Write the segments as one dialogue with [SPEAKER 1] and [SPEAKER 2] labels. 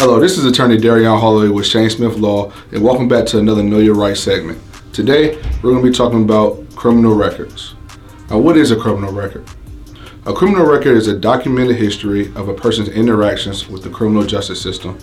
[SPEAKER 1] Hello, this is attorney Darrion Holloway with Shane Smith Law, and welcome back to another Know Your Rights segment. Today, we're going to be talking about criminal records. Now, what is a criminal record? A criminal record is a documented history of a person's interactions with the criminal justice system.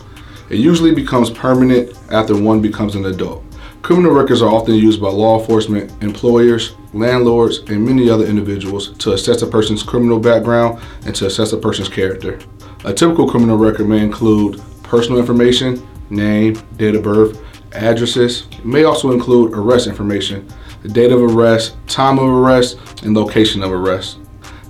[SPEAKER 1] It usually becomes permanent after one becomes an adult. Criminal records are often used by law enforcement, employers, landlords, and many other individuals to assess a person's criminal background and to assess a person's character. A typical criminal record may include personal information, name, date of birth, addresses. It may also include arrest information, the date of arrest, time of arrest, and location of arrest.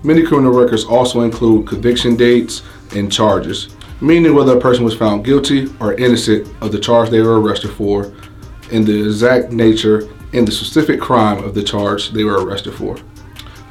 [SPEAKER 1] Many criminal records also include conviction dates and charges, meaning whether a person was found guilty or innocent of the charge they were arrested for, and the exact nature and the specific crime of the charge they were arrested for.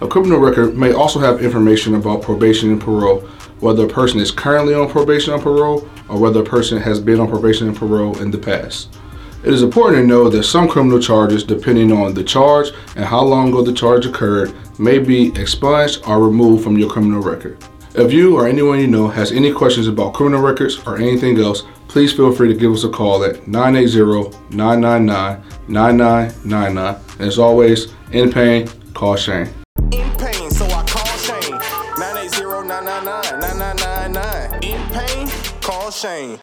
[SPEAKER 1] A criminal record may also have information about probation and parole, whether a person is currently on probation or parole, or whether a person has been on probation and parole in the past. It is important to know that some criminal charges, depending on the charge and how long ago the charge occurred, may be expunged or removed from your criminal record. If you or anyone you know has any questions about criminal records or anything else, please feel free to give us a call at 980-999-9999. And as always, in pain, call Shane.
[SPEAKER 2] Zero nine nine nine nine nine nine nine. In pain, call Shane.